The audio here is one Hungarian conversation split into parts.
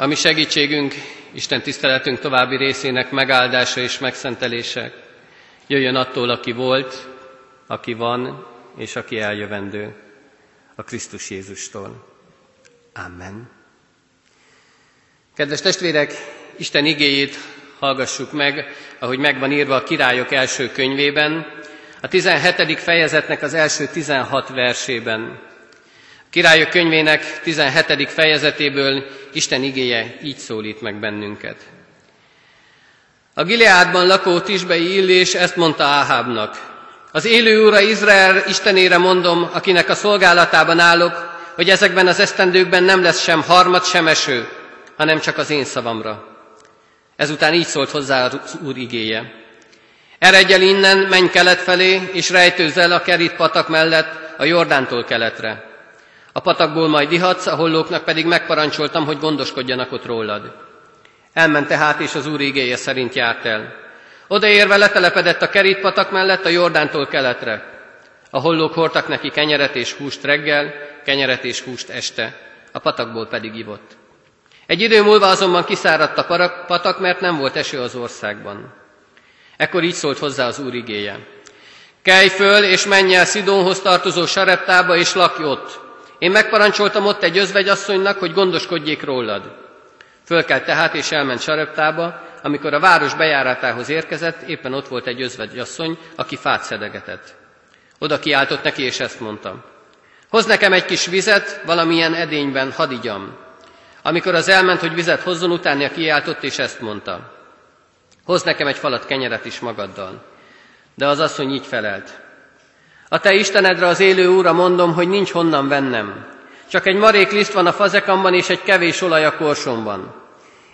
ami segítségünk, Isten tiszteletünk további részének megáldása és megszentelése jöjjön attól, aki volt, aki van, és aki eljövendő, a Krisztus Jézustól. Amen. Kedves testvérek, Isten igéjét hallgassuk meg, ahogy megvan írva a királyok első könyvében, a 17. fejezetnek az első 16 versében. Királyok könyvének 17. fejezetéből Isten igéje így szólít meg bennünket. A Gileádban lakó tisbei illés ezt mondta Áhábnak. Az élő úra Izrael istenére mondom, akinek a szolgálatában állok, hogy ezekben az esztendőkben nem lesz sem harmad, sem eső, hanem csak az én szavamra. Ezután így szólt hozzá az Úr igéje. Eredj el innen, menj kelet felé, és rejtőzz el a Kerit patak mellett a Jordántól keletre. A patakból majd ihatsz, a hollóknak pedig megparancsoltam, hogy gondoskodjanak ott rólad. Elment tehát, és az Úr igéje szerint járt el. Odaérve letelepedett a Kerit patak mellett a Jordántól keletre. A hollók hordtak neki kenyeret és húst reggel, kenyeret és húst este, a patakból pedig ivott. Egy idő múlva azonban kiszáradt a patak, mert nem volt eső az országban. Ekkor így szólt hozzá az Úr igéje. Kelj föl, és menj el Szidónhoz tartozó Sareptába, és lakj ott. Én megparancsoltam ott egy özvegyasszonynak, hogy gondoskodjék rólad. Fölkelt tehát, és elment Sareptába, amikor a város bejáratához érkezett, éppen ott volt egy özvegyasszony, aki fát szedegetett. Oda kiáltott neki, és ezt mondta. Hoz nekem egy kis vizet, valamilyen edényben, hadd igyam. Amikor az elment, hogy vizet hozzon, utána kiáltott, és ezt mondta. Hoz nekem egy falat kenyeret is magaddal. De az asszony így felelt. A te Istenedre az élő úra mondom, hogy nincs honnan vennem. Csak egy marék liszt van a fazekamban, és egy kevés olaj a korsomban.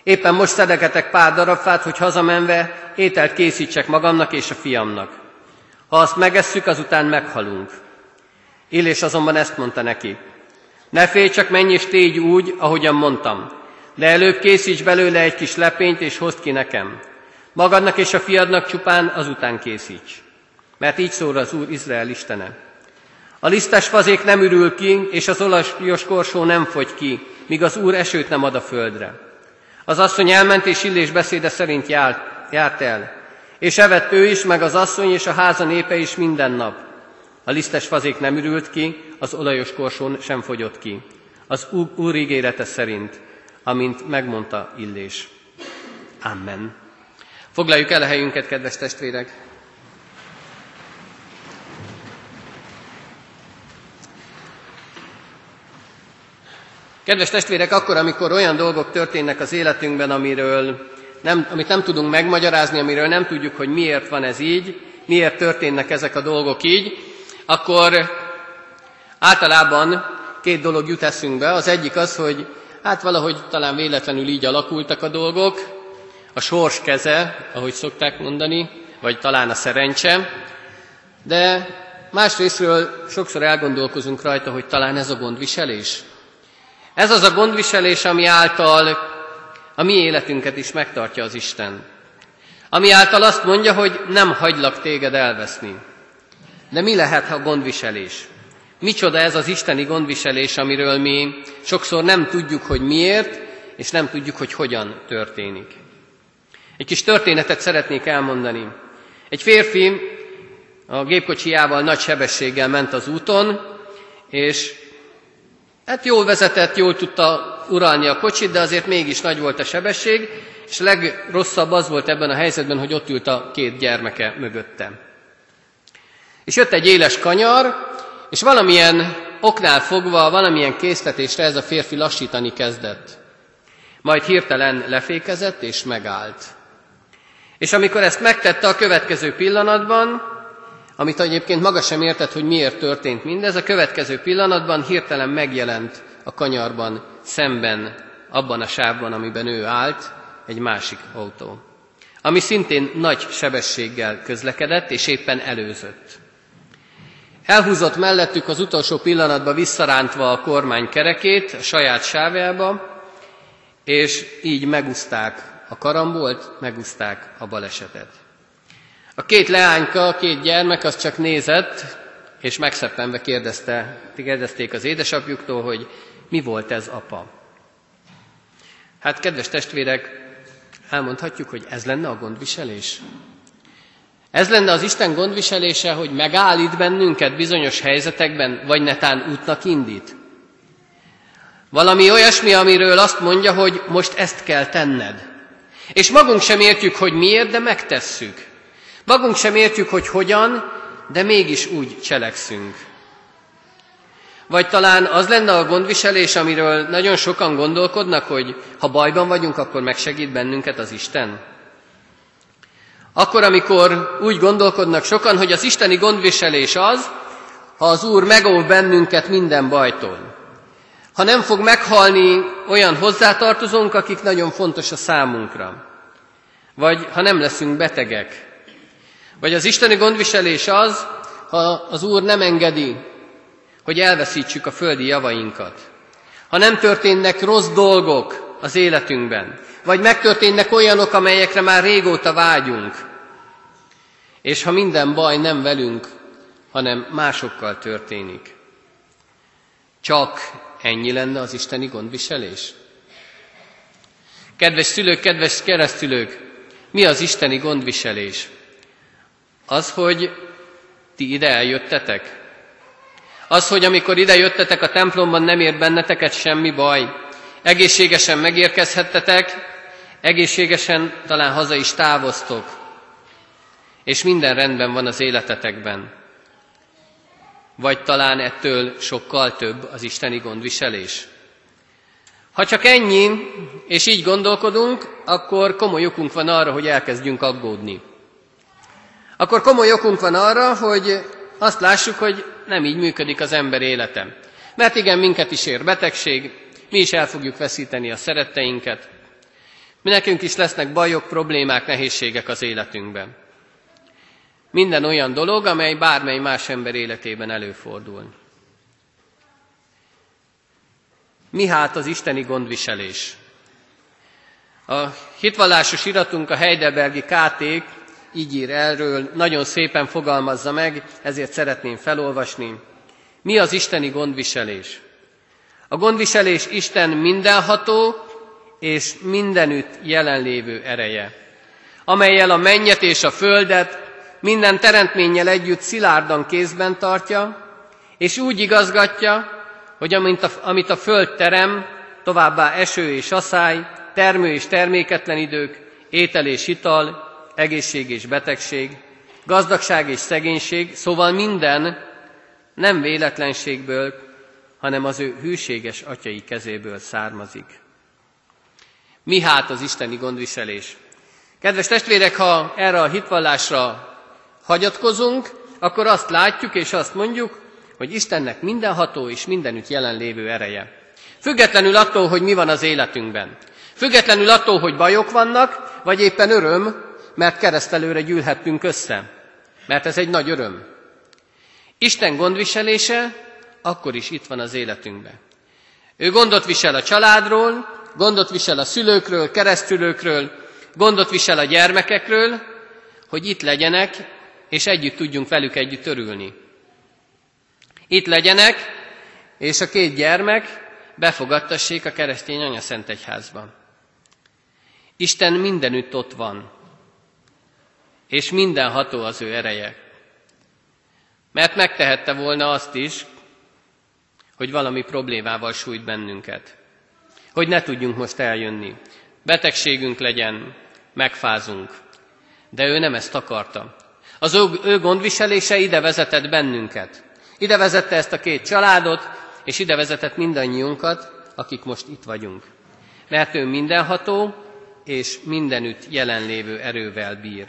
Éppen most szedegetek pár darab fát, hogy hazamenve ételt készítsek magamnak és a fiamnak. Ha azt megesszük, azután meghalunk. Illés azonban ezt mondta neki. Ne félj, csak menj és tégy úgy, ahogyan mondtam. De előbb készíts belőle egy kis lepényt, és hozd ki nekem. Magadnak és a fiadnak csupán azután készíts. Mert így szól az Úr Izrael Istene. A lisztes fazék nem ürül ki, és az olajos korsó nem fogy ki, míg az Úr esőt nem ad a földre. Az asszony elment, és Illés beszéde szerint járt, járt el. És evett ő is, meg az asszony és a háza népe is minden nap. A lisztes fazék nem ürült ki, az olajos korsó sem fogyott ki. Az Úr ígérete szerint, amint megmondta Illés. Amen. Foglaljuk el a helyünket, kedves testvérek! Kedves testvérek, akkor, amikor olyan dolgok történnek az életünkben, amiről nem, amit nem tudunk megmagyarázni, amiről nem tudjuk, hogy miért van ez így, miért történnek ezek a dolgok így, akkor általában két dolog jut eszünkbe. Az egyik az, hogy hát valahogy talán véletlenül így alakultak a dolgok, a sors keze, ahogy szokták mondani, vagy talán a szerencse, de másrésztről sokszor elgondolkozunk rajta, hogy talán ez a gondviselés. Ez az a gondviselés, ami által a mi életünket is megtartja az Isten. Ami által azt mondja, hogy nem hagylak téged elveszni. De mi lehet a gondviselés? Micsoda ez az isteni gondviselés, amiről mi sokszor nem tudjuk, hogy miért, és nem tudjuk, hogy hogyan történik. Egy kis történetet szeretnék elmondani. Egy férfi a gépkocsijával nagy sebességgel ment az úton, és hát jól vezetett, jól tudta uralni a kocsit, de azért mégis nagy volt a sebesség, és legrosszabb az volt ebben a helyzetben, hogy ott ült a két gyermeke mögötte. És jött egy éles kanyar, és valamilyen oknál fogva, valamilyen készletésre ez a férfi lassítani kezdett. Majd hirtelen lefékezett és megállt. És amikor ezt megtette a következő pillanatban, amit egyébként maga sem értett, hogy miért történt mindez, a következő pillanatban hirtelen megjelent a kanyarban szemben, abban a sávban, amiben ő állt, egy másik autó, ami szintén nagy sebességgel közlekedett, és éppen előzött. Elhúzott mellettük az utolsó pillanatban visszarántva a kormány kerekét a saját sávjába, és így megúzták a karambolt, megúzták a balesetet. A két leányka, a két gyermek az csak nézett, és megszeppenve kérdezte, kérdezték az édesapjuktól, hogy mi volt ez, apa. Hát, kedves testvérek, elmondhatjuk, hogy ez lenne a gondviselés? Ez lenne az Isten gondviselése, hogy megállít bennünket bizonyos helyzetekben, vagy netán útnak indít? Valami olyasmi, amiről azt mondja, hogy most ezt kell tenned. És magunk sem értjük, hogy miért, de megtesszük. Magunk sem értjük, hogy hogyan, de mégis úgy cselekszünk. Vagy talán az lenne a gondviselés, amiről nagyon sokan gondolkodnak, hogy ha bajban vagyunk, akkor megsegít bennünket az Isten? Akkor, amikor úgy gondolkodnak sokan, hogy az isteni gondviselés az, ha az Úr megóv bennünket minden bajtól. Ha nem fog meghalni olyan hozzátartozónk, akik nagyon fontos a számunkra. Vagy ha nem leszünk betegek. Vagy az isteni gondviselés az, ha az Úr nem engedi, hogy elveszítsük a földi javainkat. Ha nem történnek rossz dolgok az életünkben, vagy megtörténnek olyanok, amelyekre már régóta vágyunk, és ha minden baj nem velünk, hanem másokkal történik. Csak ennyi lenne az isteni gondviselés? Kedves szülők, kedves keresztülők, mi az isteni gondviselés? Az, hogy ti ide eljöttetek, az, hogy amikor ide jöttetek a templomban, nem ér benneteket semmi baj. Egészségesen megérkezhettetek, egészségesen talán haza is távoztok, és minden rendben van az életetekben. Vagy talán ettől sokkal több az isteni gondviselés. Ha csak ennyi, és így gondolkodunk, akkor komoly okunk van arra, hogy elkezdjünk aggódni. Akkor komoly okunk van arra, hogy azt lássuk, hogy nem így működik az ember élete. Mert igen, minket is ér betegség, mi is el fogjuk veszíteni a szeretteinket, mi nekünk is lesznek bajok, problémák, nehézségek az életünkben. Minden olyan dolog, amely bármely más ember életében előfordul. Mi hát az isteni gondviselés? A hitvallásos iratunk, a Heidelbergi KT így ír erről, nagyon szépen fogalmazza meg, ezért szeretném felolvasni. Mi az isteni gondviselés? A gondviselés Isten mindenható és mindenütt jelenlévő ereje, amelyel a mennyet és a földet minden teremtménnyel együtt szilárdan kézben tartja, és úgy igazgatja, hogy amint a, amit a föld terem, továbbá eső és aszály, termő és terméketlen idők, étel és ital, egészség és betegség, gazdagság és szegénység, szóval minden nem véletlenségből, hanem az ő hűséges atyai kezéből származik. Mi hát az isteni gondviselés? Kedves testvérek, ha erre a hitvallásra hagyatkozunk, akkor azt látjuk és azt mondjuk, hogy Istennek mindenható és mindenütt jelenlévő ereje. Függetlenül attól, hogy mi van az életünkben. Függetlenül attól, hogy bajok vannak, vagy éppen öröm, mert keresztelőre gyűlhettünk össze. Mert ez egy nagy öröm. Isten gondviselése akkor is itt van az életünkben. Ő gondot visel a családról, gondot visel a szülőkről, keresztülőkről, gondot visel a gyermekekről, hogy itt legyenek, és együtt tudjunk velük együtt örülni. Itt legyenek, és a két gyermek befogadtassék a keresztény anyaszent egyházban. Isten mindenütt ott van és mindenható az ő ereje. Mert megtehette volna azt is, hogy valami problémával sújt bennünket. Hogy ne tudjunk most eljönni. Betegségünk legyen, megfázunk. De ő nem ezt akarta. Az ő, ő gondviselése ide vezetett bennünket. Ide vezette ezt a két családot, és ide vezetett mindannyiunkat, akik most itt vagyunk. Mert ő mindenható, és mindenütt jelenlévő erővel bír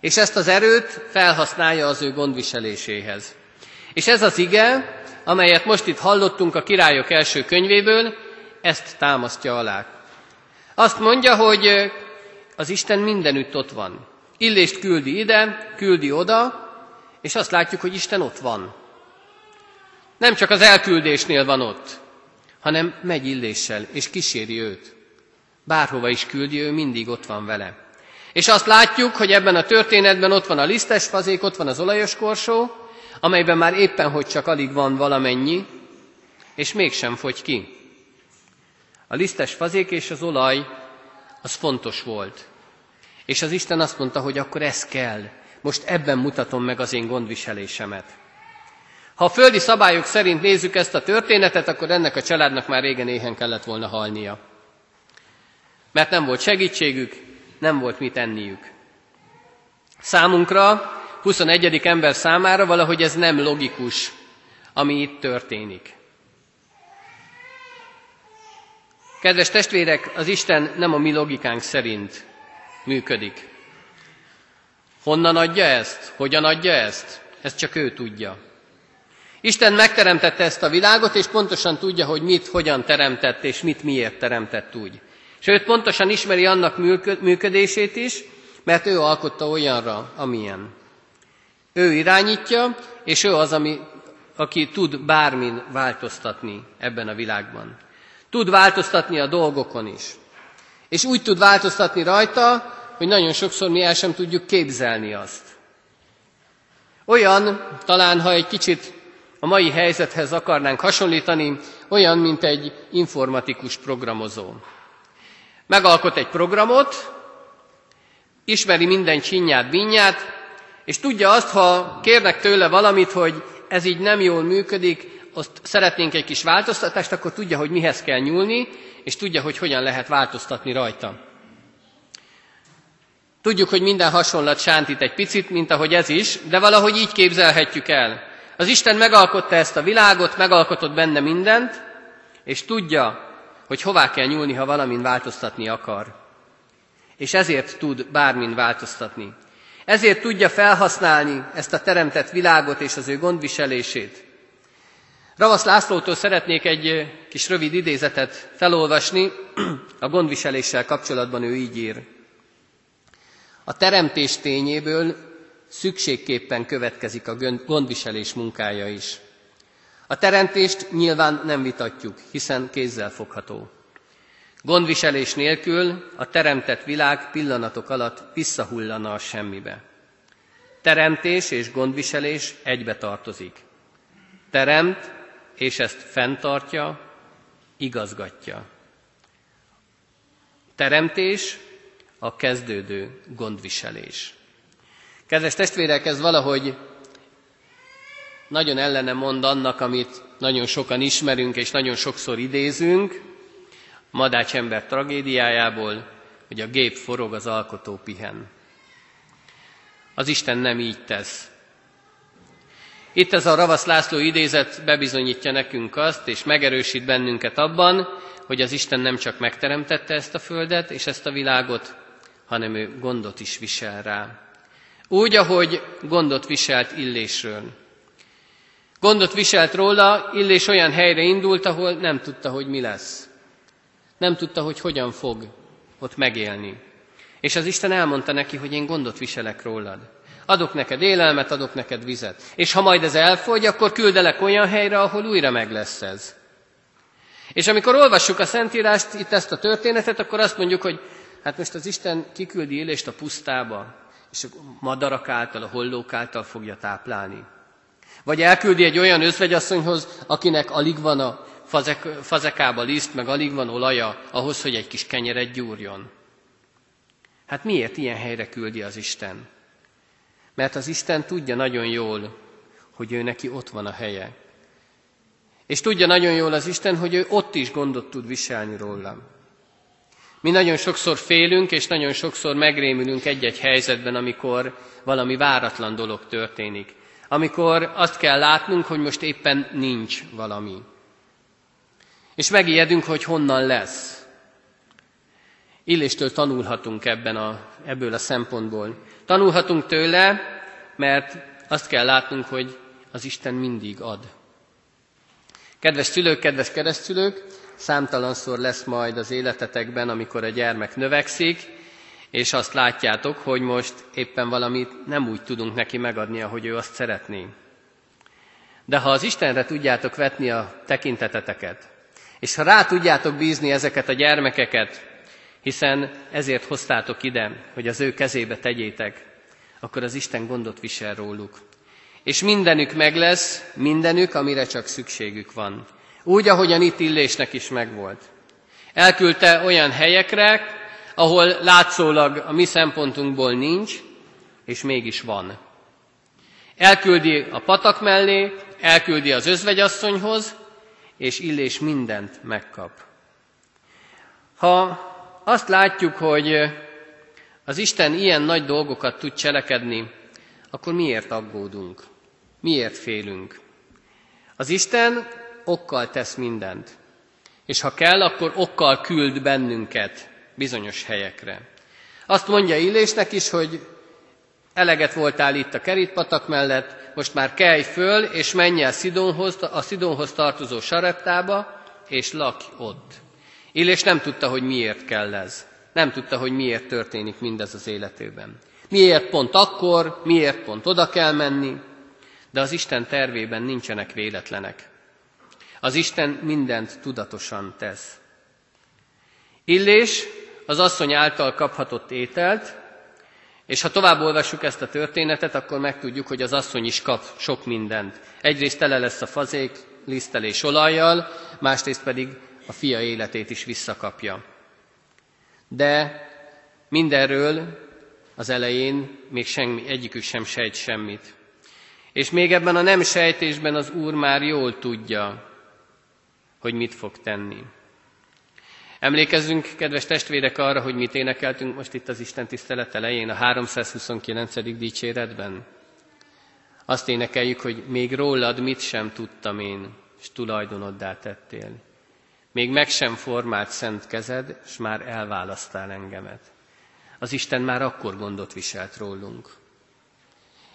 és ezt az erőt felhasználja az ő gondviseléséhez. És ez az ige, amelyet most itt hallottunk a királyok első könyvéből, ezt támasztja alá. Azt mondja, hogy az Isten mindenütt ott van. Illést küldi ide, küldi oda, és azt látjuk, hogy Isten ott van. Nem csak az elküldésnél van ott, hanem megy illéssel, és kíséri őt. Bárhova is küldi, ő mindig ott van vele. És azt látjuk, hogy ebben a történetben ott van a lisztes fazék, ott van az olajos korsó, amelyben már éppen, hogy csak alig van valamennyi, és mégsem fogy ki. A lisztes fazék és az olaj, az fontos volt. És az Isten azt mondta, hogy akkor ez kell. Most ebben mutatom meg az én gondviselésemet. Ha a földi szabályok szerint nézzük ezt a történetet, akkor ennek a családnak már régen éhen kellett volna halnia. Mert nem volt segítségük, nem volt mit enniük. Számunkra, 21. ember számára valahogy ez nem logikus, ami itt történik. Kedves testvérek, az Isten nem a mi logikánk szerint működik. Honnan adja ezt? Hogyan adja ezt? Ezt csak ő tudja. Isten megteremtette ezt a világot, és pontosan tudja, hogy mit, hogyan teremtett, és mit miért teremtett úgy. Sőt, pontosan ismeri annak működését is, mert ő alkotta olyanra, amilyen. Ő irányítja, és ő az, ami, aki tud bármin változtatni ebben a világban. Tud változtatni a dolgokon is. És úgy tud változtatni rajta, hogy nagyon sokszor mi el sem tudjuk képzelni azt. Olyan, talán ha egy kicsit a mai helyzethez akarnánk hasonlítani, olyan, mint egy informatikus programozó. Megalkot egy programot, ismeri minden csinyát, binyát, és tudja azt, ha kérnek tőle valamit, hogy ez így nem jól működik, azt szeretnénk egy kis változtatást, akkor tudja, hogy mihez kell nyúlni, és tudja, hogy hogyan lehet változtatni rajta. Tudjuk, hogy minden hasonlat sántít egy picit, mint ahogy ez is, de valahogy így képzelhetjük el. Az Isten megalkotta ezt a világot, megalkotott benne mindent, és tudja, hogy hová kell nyúlni, ha valamin változtatni akar. És ezért tud bármin változtatni. Ezért tudja felhasználni ezt a teremtett világot és az ő gondviselését. Ravasz Lászlótól szeretnék egy kis rövid idézetet felolvasni, a gondviseléssel kapcsolatban ő így ír. A teremtés tényéből szükségképpen következik a gondviselés munkája is. A teremtést nyilván nem vitatjuk, hiszen kézzel fogható. Gondviselés nélkül a teremtett világ pillanatok alatt visszahullana a semmibe. Teremtés és gondviselés egybe tartozik. Teremt, és ezt fenntartja, igazgatja. Teremtés, a kezdődő gondviselés. Kedves testvérek, ez valahogy nagyon ellene mond annak, amit nagyon sokan ismerünk és nagyon sokszor idézünk, Madács ember tragédiájából, hogy a gép forog, az alkotó pihen. Az Isten nem így tesz. Itt ez a Ravasz László idézet bebizonyítja nekünk azt, és megerősít bennünket abban, hogy az Isten nem csak megteremtette ezt a földet és ezt a világot, hanem ő gondot is visel rá. Úgy, ahogy gondot viselt Illésről. Gondot viselt róla, Illés olyan helyre indult, ahol nem tudta, hogy mi lesz. Nem tudta, hogy hogyan fog ott megélni. És az Isten elmondta neki, hogy én gondot viselek rólad. Adok neked élelmet, adok neked vizet. És ha majd ez elfogy, akkor küldelek olyan helyre, ahol újra meg lesz ez. És amikor olvassuk a Szentírást, itt ezt a történetet, akkor azt mondjuk, hogy hát most az Isten kiküldi élést a pusztába, és a madarak által, a hollók által fogja táplálni. Vagy elküldi egy olyan özvegyasszonyhoz, akinek alig van a fazek, fazekába liszt, meg alig van olaja ahhoz, hogy egy kis kenyeret gyúrjon. Hát miért ilyen helyre küldi az Isten? Mert az Isten tudja nagyon jól, hogy ő neki ott van a helye. És tudja nagyon jól az Isten, hogy ő ott is gondot tud viselni rólam. Mi nagyon sokszor félünk, és nagyon sokszor megrémülünk egy-egy helyzetben, amikor valami váratlan dolog történik. Amikor azt kell látnunk, hogy most éppen nincs valami. És megijedünk, hogy honnan lesz. Illéstől tanulhatunk ebben a, ebből a szempontból. Tanulhatunk tőle, mert azt kell látnunk, hogy az Isten mindig ad. Kedves szülők, kedves keresztülők, számtalanszor lesz majd az életetekben, amikor a gyermek növekszik, és azt látjátok, hogy most éppen valamit nem úgy tudunk neki megadni, ahogy ő azt szeretné. De ha az Istenre tudjátok vetni a tekinteteteket, és ha rá tudjátok bízni ezeket a gyermekeket, hiszen ezért hoztátok ide, hogy az ő kezébe tegyétek, akkor az Isten gondot visel róluk. És mindenük meg lesz, mindenük, amire csak szükségük van. Úgy, ahogyan itt Illésnek is megvolt. Elküldte olyan helyekre, ahol látszólag a mi szempontunkból nincs, és mégis van. Elküldi a patak mellé, elküldi az özvegyasszonyhoz, és Illés mindent megkap. Ha azt látjuk, hogy az Isten ilyen nagy dolgokat tud cselekedni, akkor miért aggódunk? Miért félünk? Az Isten okkal tesz mindent. És ha kell, akkor okkal küld bennünket bizonyos helyekre. Azt mondja Illésnek is, hogy eleget voltál itt a kerítpatak mellett, most már kelj föl, és menj el Szidonhoz, a Szidonhoz tartozó sareptába, és lakj ott. Illés nem tudta, hogy miért kell ez. Nem tudta, hogy miért történik mindez az életében. Miért pont akkor, miért pont oda kell menni, de az Isten tervében nincsenek véletlenek. Az Isten mindent tudatosan tesz. Illés az asszony által kaphatott ételt, és ha tovább olvassuk ezt a történetet, akkor megtudjuk, hogy az asszony is kap sok mindent. Egyrészt tele lesz a fazék lisztelés olajjal, másrészt pedig a fia életét is visszakapja. De mindenről az elején még semmi, egyikük sem sejt semmit. És még ebben a nem sejtésben az Úr már jól tudja, hogy mit fog tenni. Emlékezzünk, kedves testvérek, arra, hogy mit énekeltünk most itt az Isten tisztelet elején, a 329. dicséretben. Azt énekeljük, hogy még rólad mit sem tudtam én, és tulajdonoddá tettél. Még meg sem formált szent kezed, és már elválasztál engemet. Az Isten már akkor gondot viselt rólunk.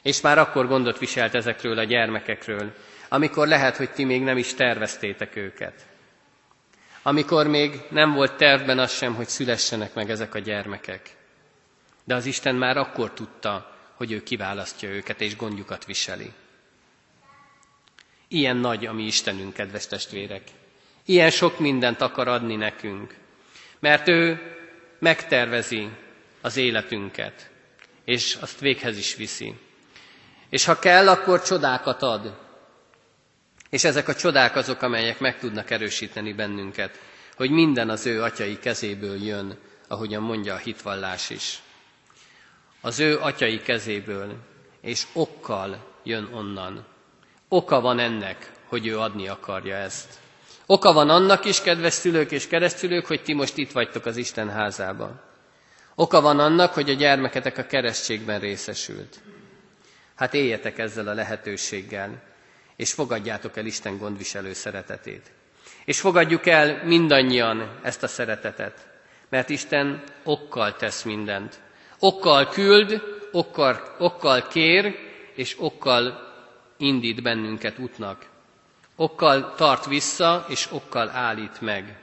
És már akkor gondot viselt ezekről a gyermekekről, amikor lehet, hogy ti még nem is terveztétek őket. Amikor még nem volt tervben az sem, hogy szülessenek meg ezek a gyermekek. De az Isten már akkor tudta, hogy ő kiválasztja őket és gondjukat viseli. Ilyen nagy a mi Istenünk, kedves testvérek. Ilyen sok mindent akar adni nekünk, mert ő megtervezi az életünket, és azt véghez is viszi. És ha kell, akkor csodákat ad. És ezek a csodák azok, amelyek meg tudnak erősíteni bennünket, hogy minden az ő atyai kezéből jön, ahogyan mondja a hitvallás is. Az ő atyai kezéből, és okkal jön onnan. Oka van ennek, hogy ő adni akarja ezt. Oka van annak is, kedves szülők és keresztülők, hogy ti most itt vagytok az Isten házában. Oka van annak, hogy a gyermeketek a keresztségben részesült. Hát éljetek ezzel a lehetőséggel, és fogadjátok el Isten gondviselő szeretetét. És fogadjuk el mindannyian ezt a szeretetet, mert Isten okkal tesz mindent. Okkal küld, okkal, okkal kér, és okkal indít bennünket útnak. Okkal tart vissza, és okkal állít meg.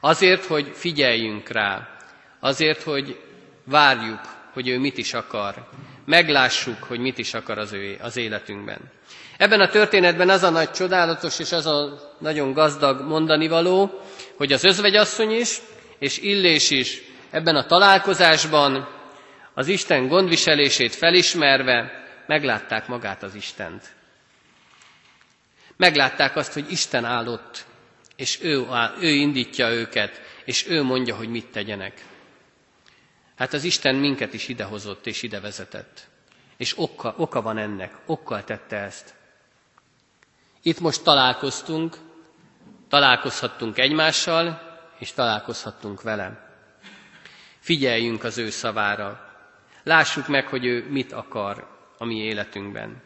Azért, hogy figyeljünk rá, azért, hogy várjuk, hogy ő mit is akar. Meglássuk, hogy mit is akar az ő az életünkben. Ebben a történetben az a nagy csodálatos és az a nagyon gazdag mondani való, hogy az özvegyasszony is, és Illés is ebben a találkozásban az Isten gondviselését felismerve meglátták magát az Istent. Meglátták azt, hogy Isten állott, és ő, ő indítja őket, és ő mondja, hogy mit tegyenek. Hát az Isten minket is idehozott és ide vezetett. És oka, oka van ennek, okkal tette ezt. Itt most találkoztunk, találkozhattunk egymással, és találkozhattunk vele. Figyeljünk az ő szavára. Lássuk meg, hogy ő mit akar a mi életünkben.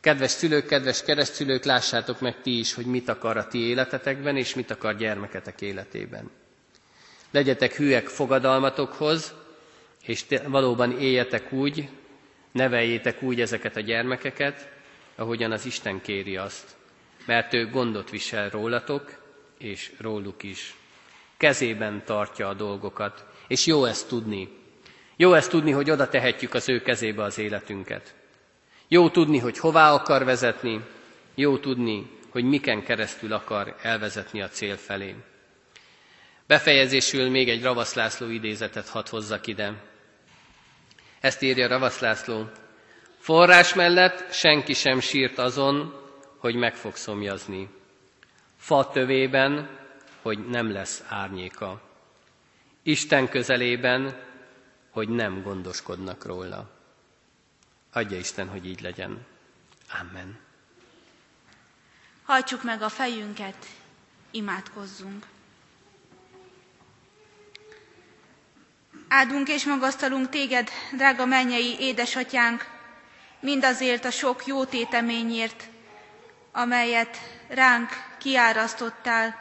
Kedves szülők, kedves keresztülők, lássátok meg ti is, hogy mit akar a ti életetekben, és mit akar gyermeketek életében. Legyetek hűek fogadalmatokhoz, és valóban éljetek úgy, neveljétek úgy ezeket a gyermekeket, ahogyan az Isten kéri azt mert ő gondot visel rólatok, és róluk is. Kezében tartja a dolgokat, és jó ezt tudni. Jó ezt tudni, hogy oda tehetjük az ő kezébe az életünket. Jó tudni, hogy hová akar vezetni, jó tudni, hogy miken keresztül akar elvezetni a cél felé. Befejezésül még egy Ravasz László idézetet hadd hozzak ide. Ezt írja Ravasz László. Forrás mellett senki sem sírt azon, hogy meg fog szomjazni. Fa tövében hogy nem lesz árnyéka. Isten közelében, hogy nem gondoskodnak róla. Adja Isten, hogy így legyen. Amen. Hajtsuk meg a fejünket, imádkozzunk. Áldunk és magasztalunk téged, drága mennyei édesatyánk, mindazért a sok jó téteményért, amelyet ránk kiárasztottál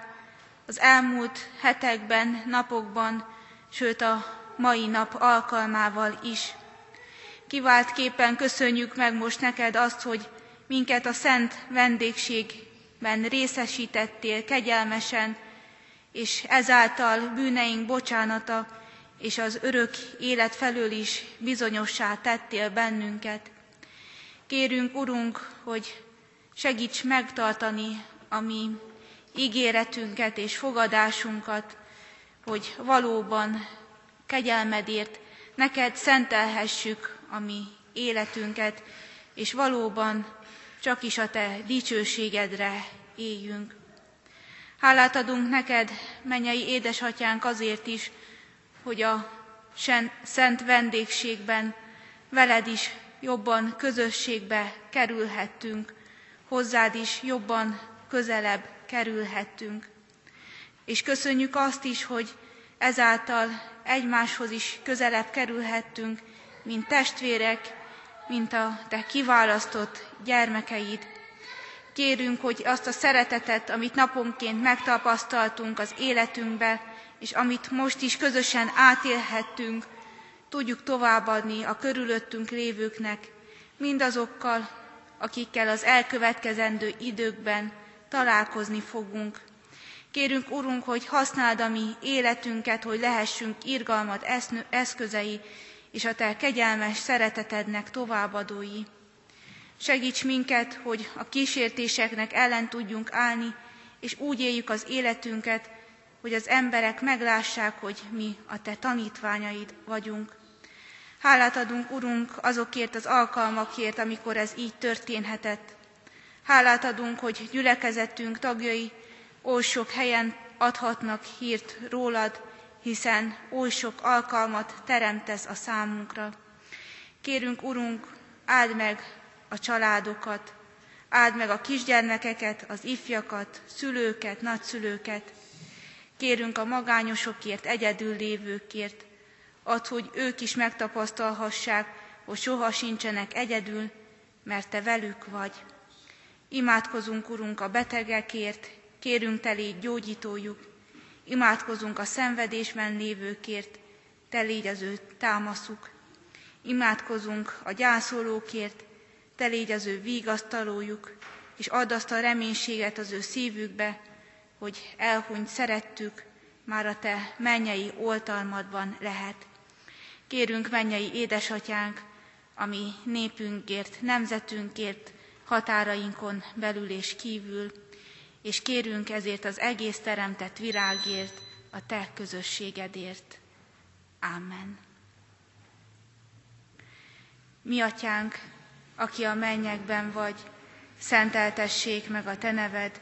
az elmúlt hetekben, napokban, sőt a mai nap alkalmával is. Kiváltképpen köszönjük meg most neked azt, hogy minket a szent vendégségben részesítettél kegyelmesen, és ezáltal bűneink bocsánata és az örök élet felől is bizonyossá tettél bennünket. Kérünk, Urunk, hogy segíts megtartani a mi ígéretünket és fogadásunkat, hogy valóban kegyelmedért neked szentelhessük a mi életünket, és valóban csak is a te dicsőségedre éljünk. Hálát adunk neked, mennyei édesatyánk azért is, hogy a szent vendégségben veled is jobban közösségbe kerülhettünk, hozzád is jobban közelebb kerülhettünk. És köszönjük azt is, hogy ezáltal egymáshoz is közelebb kerülhettünk, mint testvérek, mint a te kiválasztott gyermekeid. Kérünk, hogy azt a szeretetet, amit naponként megtapasztaltunk az életünkbe, és amit most is közösen átélhettünk, tudjuk továbbadni a körülöttünk lévőknek, mindazokkal, akikkel az elkövetkezendő időkben találkozni fogunk. Kérünk, Urunk, hogy használd a mi életünket, hogy lehessünk irgalmat eszközei, és a Te kegyelmes szeretetednek továbbadói. Segíts minket, hogy a kísértéseknek ellen tudjunk állni, és úgy éljük az életünket, hogy az emberek meglássák, hogy mi a Te tanítványaid vagyunk. Hálát adunk, Urunk, azokért az alkalmakért, amikor ez így történhetett. Hálát adunk, hogy gyülekezetünk tagjai oly sok helyen adhatnak hírt rólad, hiszen oly sok alkalmat teremtesz a számunkra. Kérünk, Urunk, áld meg a családokat, áld meg a kisgyermekeket, az ifjakat, szülőket, nagyszülőket. Kérünk a magányosokért, egyedül lévőkért, add, hogy ők is megtapasztalhassák, hogy soha sincsenek egyedül, mert Te velük vagy. Imádkozunk, Urunk, a betegekért, kérünk Te légy gyógyítójuk, imádkozunk a szenvedésben lévőkért, Te légy az ő támaszuk. Imádkozunk a gyászolókért, Te légy az ő vigasztalójuk, és add azt a reménységet az ő szívükbe, hogy elhunyt szerettük, már a Te mennyei oltalmadban lehet. Kérünk, mennyei édesatyánk, ami népünkért, nemzetünkért, határainkon belül és kívül, és kérünk ezért az egész teremtett virágért, a Te közösségedért. Amen. Mi atyánk, aki a mennyekben vagy, szenteltessék meg a Te neved,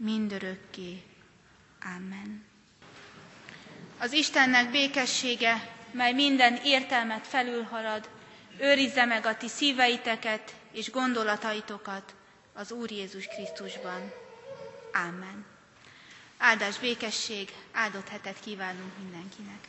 mindörökké. Amen. Az Istennek békessége, mely minden értelmet felülhalad, őrizze meg a ti szíveiteket és gondolataitokat az Úr Jézus Krisztusban. Amen. Áldás békesség, áldott hetet kívánunk mindenkinek.